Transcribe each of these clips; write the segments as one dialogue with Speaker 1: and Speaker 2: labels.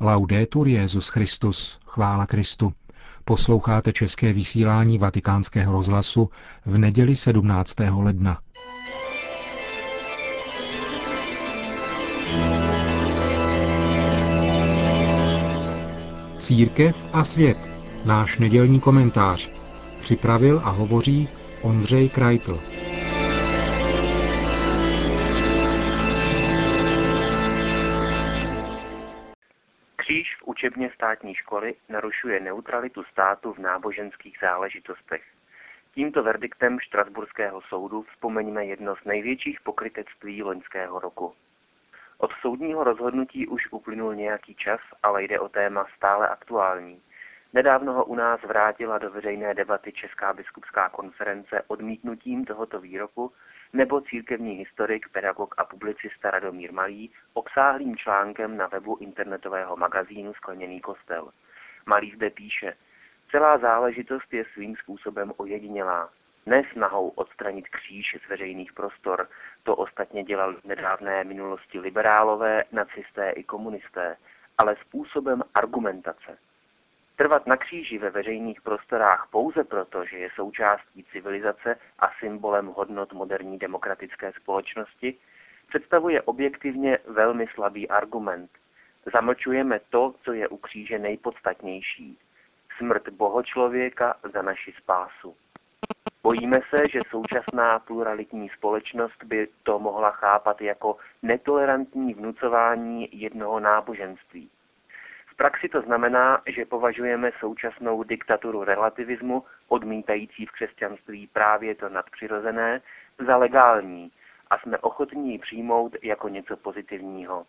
Speaker 1: Laudetur Jezus Christus, chvála Kristu. Posloucháte české vysílání Vatikánského rozhlasu v neděli 17. ledna. Církev a svět. Náš nedělní komentář. Připravil a hovoří Ondřej Krajtl.
Speaker 2: Učebně státní školy narušuje neutralitu státu v náboženských záležitostech. Tímto verdiktem Štrasburského soudu vzpomeňme jedno z největších pokrytectví loňského roku. Od soudního rozhodnutí už uplynul nějaký čas, ale jde o téma stále aktuální. Nedávno ho u nás vrátila do veřejné debaty Česká biskupská konference odmítnutím tohoto výroku nebo církevní historik, pedagog a publicista Radomír Malý obsáhlým článkem na webu internetového magazínu Skleněný kostel. Malý zde píše, celá záležitost je svým způsobem ojedinělá. Ne snahou odstranit kříž z veřejných prostor, to ostatně dělal v nedávné minulosti liberálové, nacisté i komunisté, ale způsobem argumentace. Trvat na kříži ve veřejných prostorách pouze proto, že je součástí civilizace a symbolem hodnot moderní demokratické společnosti, představuje objektivně velmi slabý argument. Zamlčujeme to, co je u kříže nejpodstatnější. Smrt bohočlověka za naši spásu. Bojíme se, že současná pluralitní společnost by to mohla chápat jako netolerantní vnucování jednoho náboženství praxi to znamená, že považujeme současnou diktaturu relativismu, odmítající v křesťanství právě to nadpřirozené, za legální a jsme ochotní ji přijmout jako něco pozitivního.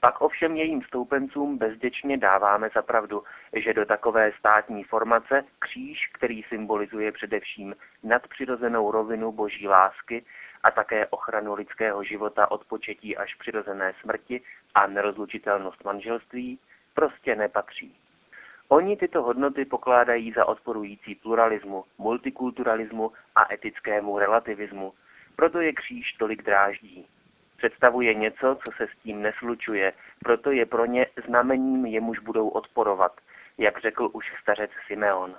Speaker 2: Pak ovšem jejím stoupencům bezděčně dáváme za pravdu, že do takové státní formace kříž, který symbolizuje především nadpřirozenou rovinu boží lásky a také ochranu lidského života od početí až přirozené smrti, a nerozlučitelnost manželství prostě nepatří. Oni tyto hodnoty pokládají za odporující pluralismu, multikulturalismu a etickému relativismu, proto je kříž tolik dráždí. Představuje něco, co se s tím neslučuje, proto je pro ně znamením, jemuž budou odporovat, jak řekl už stařec Simeon.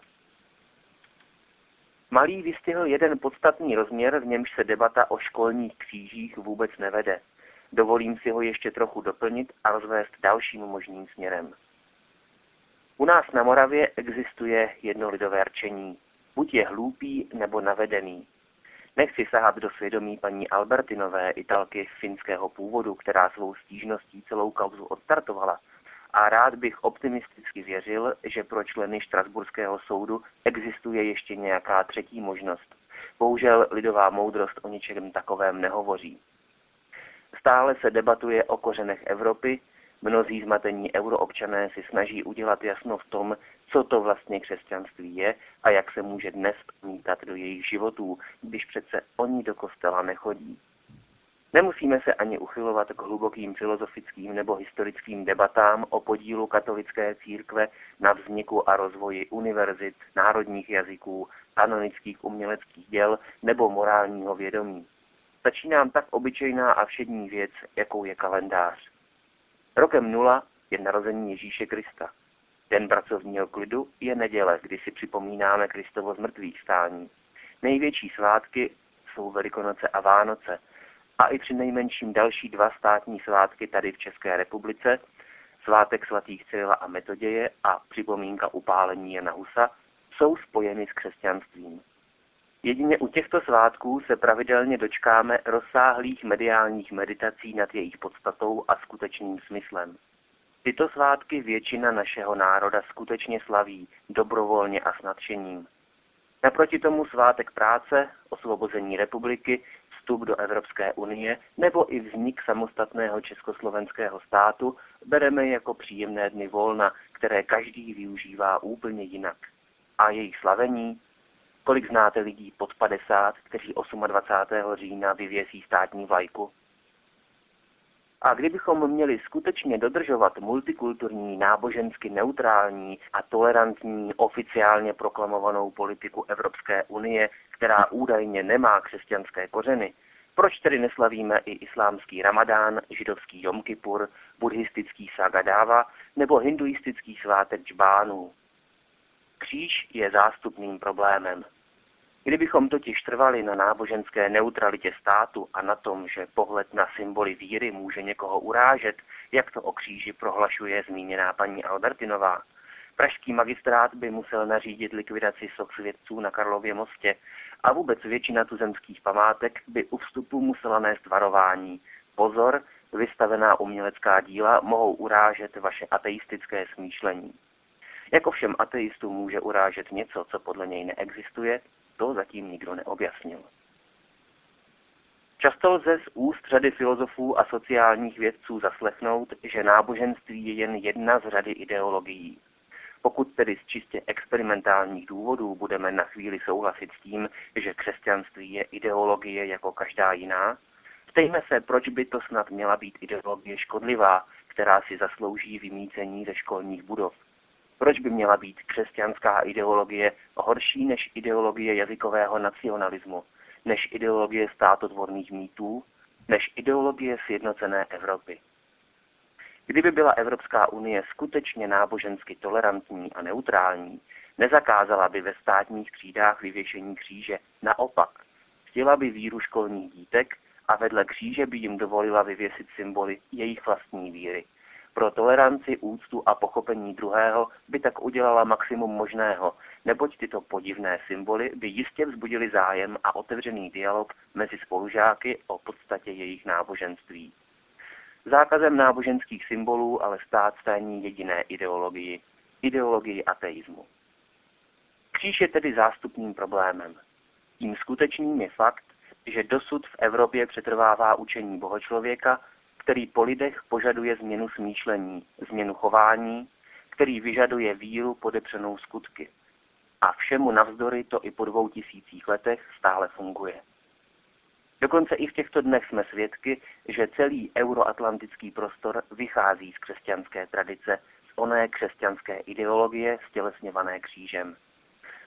Speaker 2: Malý vystihl jeden podstatný rozměr, v němž se debata o školních křížích vůbec nevede. Dovolím si ho ještě trochu doplnit a rozvést dalším možným směrem. U nás na Moravě existuje jedno lidové rčení. Buď je hloupý nebo navedený. Nechci sahat do svědomí paní Albertinové, italky finského původu, která svou stížností celou kauzu odstartovala. A rád bych optimisticky věřil, že pro členy Štrasburského soudu existuje ještě nějaká třetí možnost. Bohužel lidová moudrost o ničem takovém nehovoří. Stále se debatuje o kořenech Evropy, mnozí zmatení euroobčané si snaží udělat jasno v tom, co to vlastně křesťanství je a jak se může dnes promítat do jejich životů, když přece oni do kostela nechodí. Nemusíme se ani uchylovat k hlubokým filozofickým nebo historickým debatám o podílu katolické církve na vzniku a rozvoji univerzit, národních jazyků, kanonických uměleckých děl nebo morálního vědomí. Stačí nám tak obyčejná a všední věc, jakou je kalendář. Rokem nula je narození Ježíše Krista. Den pracovního klidu je neděle, kdy si připomínáme Kristovo zmrtvých stání. Největší svátky jsou Velikonoce a Vánoce a i při nejmenším další dva státní svátky tady v České republice, svátek svatých Cyrila a Metoděje a připomínka upálení Jana Husa, jsou spojeny s křesťanstvím. Jedině u těchto svátků se pravidelně dočkáme rozsáhlých mediálních meditací nad jejich podstatou a skutečným smyslem. Tyto svátky většina našeho národa skutečně slaví, dobrovolně a s nadšením. Naproti tomu svátek práce, osvobození republiky, vstup do Evropské unie nebo i vznik samostatného československého státu bereme jako příjemné dny volna, které každý využívá úplně jinak. A jejich slavení Kolik znáte lidí pod 50, kteří 28. října vyvěsí státní vlajku? A kdybychom měli skutečně dodržovat multikulturní, nábožensky neutrální a tolerantní oficiálně proklamovanou politiku Evropské unie, která údajně nemá křesťanské kořeny, Proč tedy neslavíme i islámský ramadán, židovský Jom Kippur, buddhistický Sagadáva nebo hinduistický svátek Džbánů? Kříž je zástupným problémem. Kdybychom totiž trvali na náboženské neutralitě státu a na tom, že pohled na symboly víry může někoho urážet, jak to o kříži prohlašuje zmíněná paní Albertinová, pražský magistrát by musel nařídit likvidaci soch svědců na Karlově mostě a vůbec většina tuzemských památek by u vstupu musela nést varování. Pozor, vystavená umělecká díla mohou urážet vaše ateistické smýšlení. Jako všem ateistům může urážet něco, co podle něj neexistuje, to zatím nikdo neobjasnil. Často lze z úst řady filozofů a sociálních vědců zaslechnout, že náboženství je jen jedna z řady ideologií. Pokud tedy z čistě experimentálních důvodů budeme na chvíli souhlasit s tím, že křesťanství je ideologie jako každá jiná, ptejme se, proč by to snad měla být ideologie škodlivá, která si zaslouží vymícení ze školních budov. Proč by měla být křesťanská ideologie horší než ideologie jazykového nacionalismu, než ideologie státotvorných mýtů, než ideologie sjednocené Evropy? Kdyby byla Evropská unie skutečně nábožensky tolerantní a neutrální, nezakázala by ve státních třídách vyvěšení kříže. Naopak, chtěla by víru školních dítek a vedle kříže by jim dovolila vyvěsit symboly jejich vlastní víry. Pro toleranci, úctu a pochopení druhého by tak udělala maximum možného, neboť tyto podivné symboly by jistě vzbudili zájem a otevřený dialog mezi spolužáky o podstatě jejich náboženství. Zákazem náboženských symbolů ale stát stání jediné ideologii, ideologii ateismu. Kříž je tedy zástupným problémem. Tím skutečným je fakt, že dosud v Evropě přetrvává učení bohočlověka, který po lidech požaduje změnu smýšlení, změnu chování, který vyžaduje víru podepřenou skutky. A všemu navzdory to i po dvou tisících letech stále funguje. Dokonce i v těchto dnech jsme svědky, že celý euroatlantický prostor vychází z křesťanské tradice, z oné křesťanské ideologie stělesňované křížem.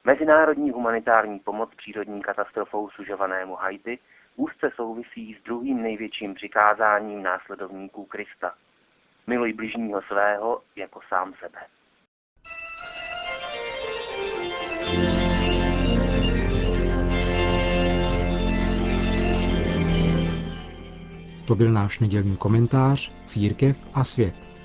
Speaker 2: Mezinárodní humanitární pomoc přírodní katastrofou sužovanému Haiti úzce souvisí s druhým největším přikázáním následovníků Krista. Miluj bližního svého jako sám sebe.
Speaker 1: To byl náš nedělní komentář Církev a svět.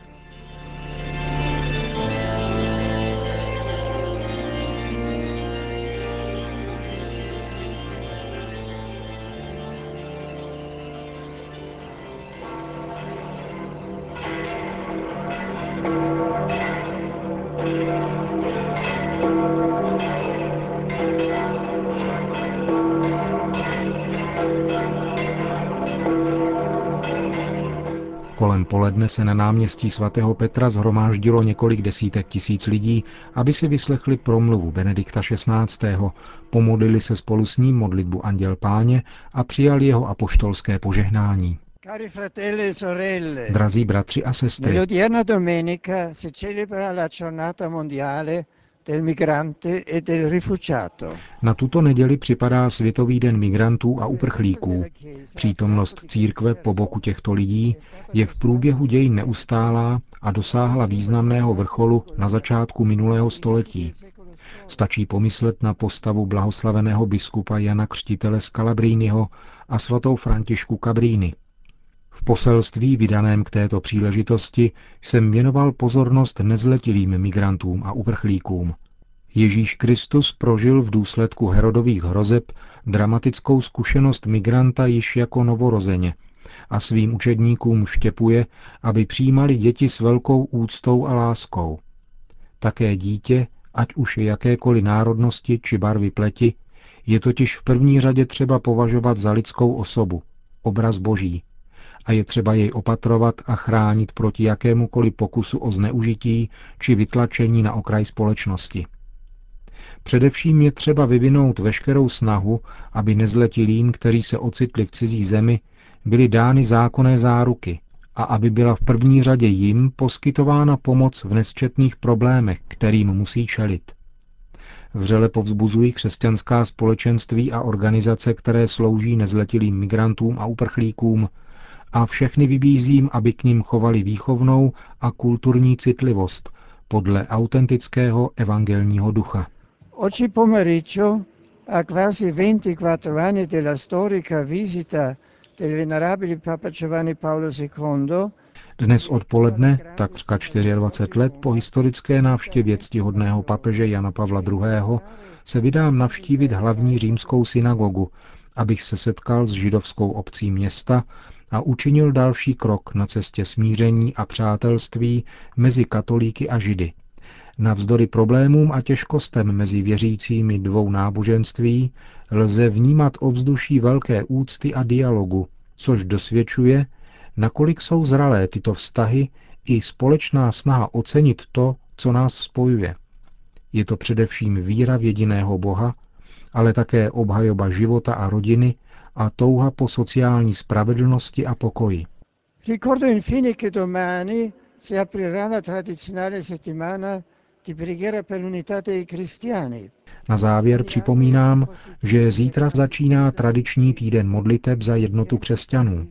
Speaker 1: Kolem poledne se na náměstí svatého Petra zhromáždilo několik desítek tisíc lidí, aby si vyslechli promluvu Benedikta XVI., pomodlili se spolu s ním modlitbu Anděl Páně a přijali jeho apoštolské požehnání.
Speaker 3: E
Speaker 1: Drazí bratři a sestry,
Speaker 3: e.
Speaker 1: Na tuto neděli připadá Světový den migrantů a uprchlíků. Přítomnost církve po boku těchto lidí je v průběhu dějin neustálá a dosáhla významného vrcholu na začátku minulého století. Stačí pomyslet na postavu blahoslaveného biskupa Jana Křtitele z Kalabrínyho a svatou Františku Kabríny. V poselství vydaném k této příležitosti jsem věnoval pozornost nezletilým migrantům a uprchlíkům. Ježíš Kristus prožil v důsledku Herodových hrozeb dramatickou zkušenost migranta již jako novorozeně a svým učedníkům štěpuje, aby přijímali děti s velkou úctou a láskou. Také dítě, ať už je jakékoliv národnosti či barvy pleti, je totiž v první řadě třeba považovat za lidskou osobu, obraz Boží, a je třeba jej opatrovat a chránit proti jakémukoliv pokusu o zneužití či vytlačení na okraj společnosti. Především je třeba vyvinout veškerou snahu, aby nezletilým, kteří se ocitli v cizí zemi, byly dány zákonné záruky a aby byla v první řadě jim poskytována pomoc v nesčetných problémech, kterým musí čelit. Vřele povzbuzují křesťanská společenství a organizace, které slouží nezletilým migrantům a uprchlíkům, a všechny vybízím, aby k ním chovali výchovnou a kulturní citlivost podle autentického evangelního ducha.
Speaker 3: Oggi pomeriggio, a quasi 24 anni della storica visita del venerabile Papa Giovanni Paolo II,
Speaker 1: dnes odpoledne, takřka 24 let po historické návštěvě ctihodného papeže Jana Pavla II., se vydám navštívit hlavní římskou synagogu, abych se setkal s židovskou obcí města a učinil další krok na cestě smíření a přátelství mezi katolíky a židy. Navzdory problémům a těžkostem mezi věřícími dvou náboženství lze vnímat ovzduší velké úcty a dialogu, což dosvědčuje, nakolik jsou zralé tyto vztahy i společná snaha ocenit to, co nás spojuje. Je to především víra v jediného Boha, ale také obhajoba života a rodiny a touha po sociální spravedlnosti a pokoji.
Speaker 3: Ricordo infine che domani si aprirà la tradizionale settimana di preghiera per l'unità dei cristiani.
Speaker 1: Na závěr připomínám, že zítra začíná tradiční týden modliteb za jednotu křesťanů.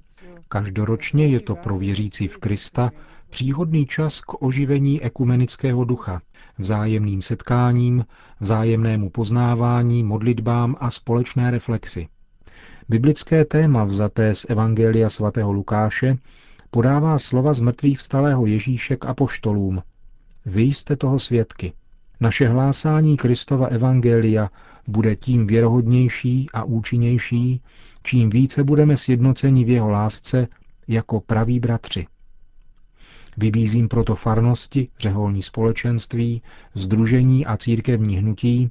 Speaker 1: Každoročně je to pro věřící v Krista příhodný čas k oživení ekumenického ducha, vzájemným setkáním, vzájemnému poznávání, modlitbám a společné reflexi. Biblické téma vzaté z Evangelia svatého Lukáše podává slova z mrtvých vstalého Ježíše k apoštolům. Vy jste toho svědky. Naše hlásání Kristova Evangelia bude tím věrohodnější a účinnější, čím více budeme sjednoceni v jeho lásce jako praví bratři. Vybízím proto farnosti, řeholní společenství, združení a církevní hnutí,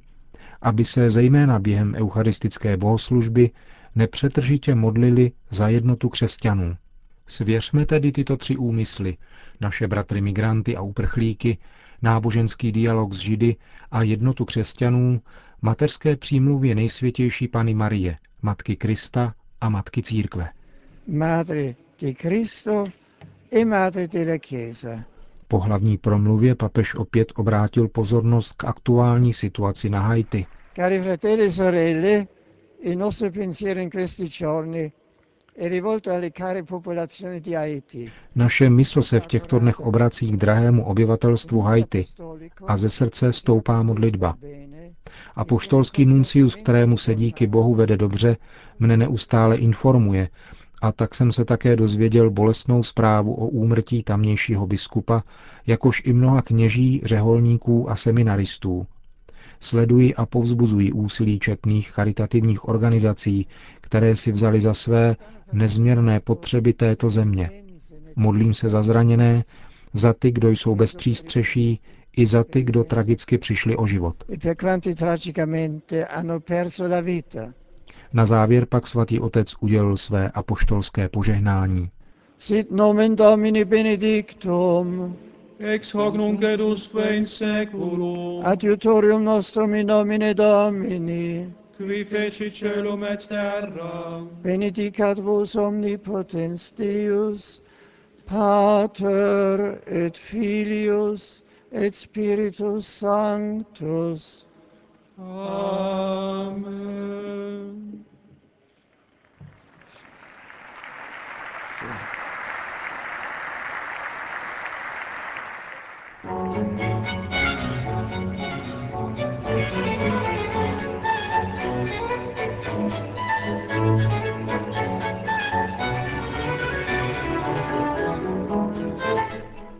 Speaker 1: aby se zejména během eucharistické bohoslužby nepřetržitě modlili za jednotu křesťanů. Svěřme tedy tyto tři úmysly, naše bratry migranty a uprchlíky, náboženský dialog s Židy a jednotu křesťanů, mateřské přímluvě nejsvětější Pany Marie, Matky Krista a Matky Církve.
Speaker 3: Madre di Cristo e Madre della Chiesa.
Speaker 1: Po hlavní promluvě papež opět obrátil pozornost k aktuální situaci na Haiti.
Speaker 3: Cari fratelli e sorelle, il nostro pensiero in questi giorni.
Speaker 1: Naše mysl se v těchto dnech obrací k drahému obyvatelstvu Haiti a ze srdce stoupá modlitba. A poštolský nuncius, kterému se díky Bohu vede dobře, mne neustále informuje a tak jsem se také dozvěděl bolestnou zprávu o úmrtí tamnějšího biskupa, jakož i mnoha kněží, řeholníků a seminaristů. Sleduji a povzbuzuji úsilí četných charitativních organizací, které si vzali za své nezměrné potřeby této země. Modlím se za zraněné, za ty, kdo jsou bez přístřeší, i za ty, kdo tragicky přišli o život. Na závěr pak svatý otec udělil své apoštolské požehnání.
Speaker 3: Sit nomen Domini benedictum,
Speaker 4: ex hoc nunc et usque in seculum,
Speaker 3: adiutorium nostrum in nomine Domini,
Speaker 4: qui feci celum et terra,
Speaker 3: benedicat vos omnipotens Deus, Pater et Filius et Spiritus Sanctus.
Speaker 4: Amen.